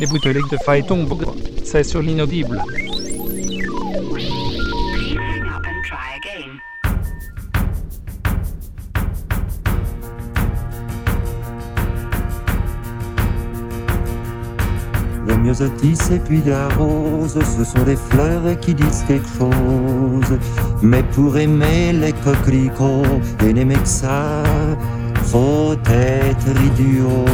Les bouteliques de faille tombent. C'est sur l'inaudible. Le myosotis et puis la rose, ce sont des fleurs qui disent quelque chose. Mais pour aimer les coquelicots et n'aimer que ça, faut être idiot.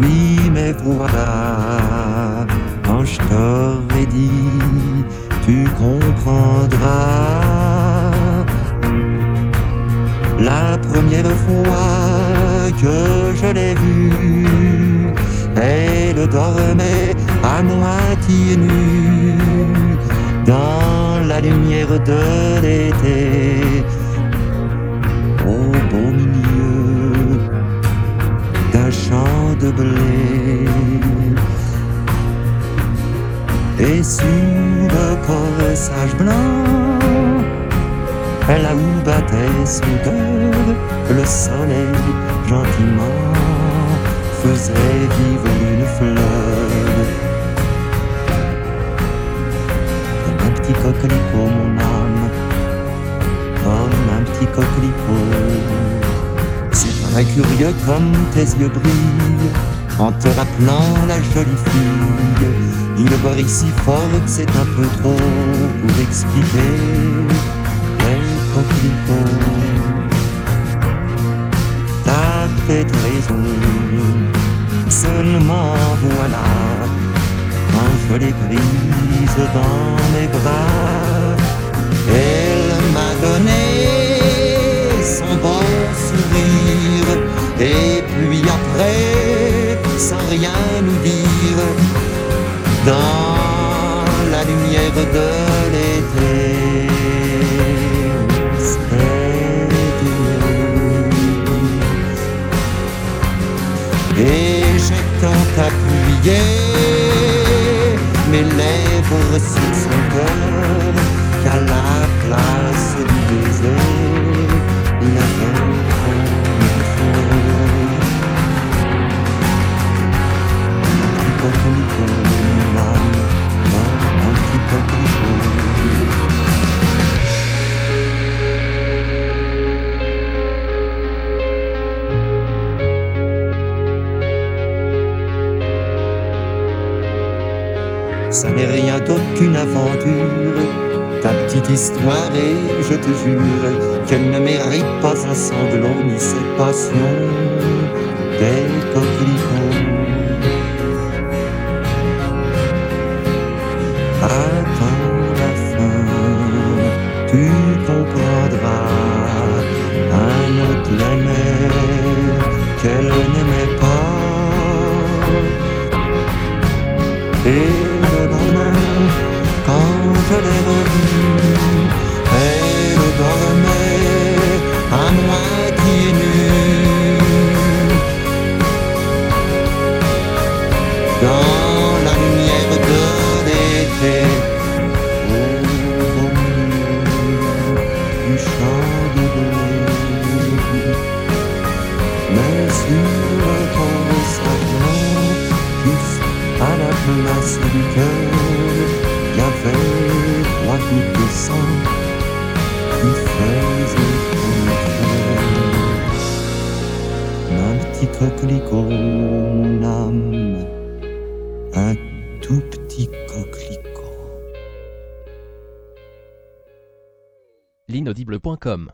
Oui, mais voilà, quand je t'aurais dit, tu comprendras. La première fois que je l'ai vue, elle dormait à moitié nue dans la lumière de l'été, Le corsage blanc, là où battait son cœur, le soleil gentiment faisait vivre une fleur. Comme un petit coquelicot, mon âme, comme un petit coquelicot. C'est très curieux comme tes yeux brillent en te rappelant la jolie fille. Il brille si fort que c'est un peu trop pour expliquer. Les coquelicots. T'as peut-être raison, seulement voilà, quand je l'ai prise dans mes bras, elle m'a donné son bon sourire, et puis après, sans rien nous dire, dans la lumière de l'été. Et j'ai tant appuyé mes lèvres sur son cœur Ça n'est rien d'autre qu'une aventure, ta petite histoire et je te jure qu'elle ne mérite pas un sanglot ni cette passion des coquelicots. Attends la fin, tu comprendras. Un autre l'aimait, qu'elle n'aimait pas. Place du cœur, il y avait trois gouttes de sang qui faisaient. Un petit coquelicot, mon âme, un tout petit coquelicot. l'inaudible.com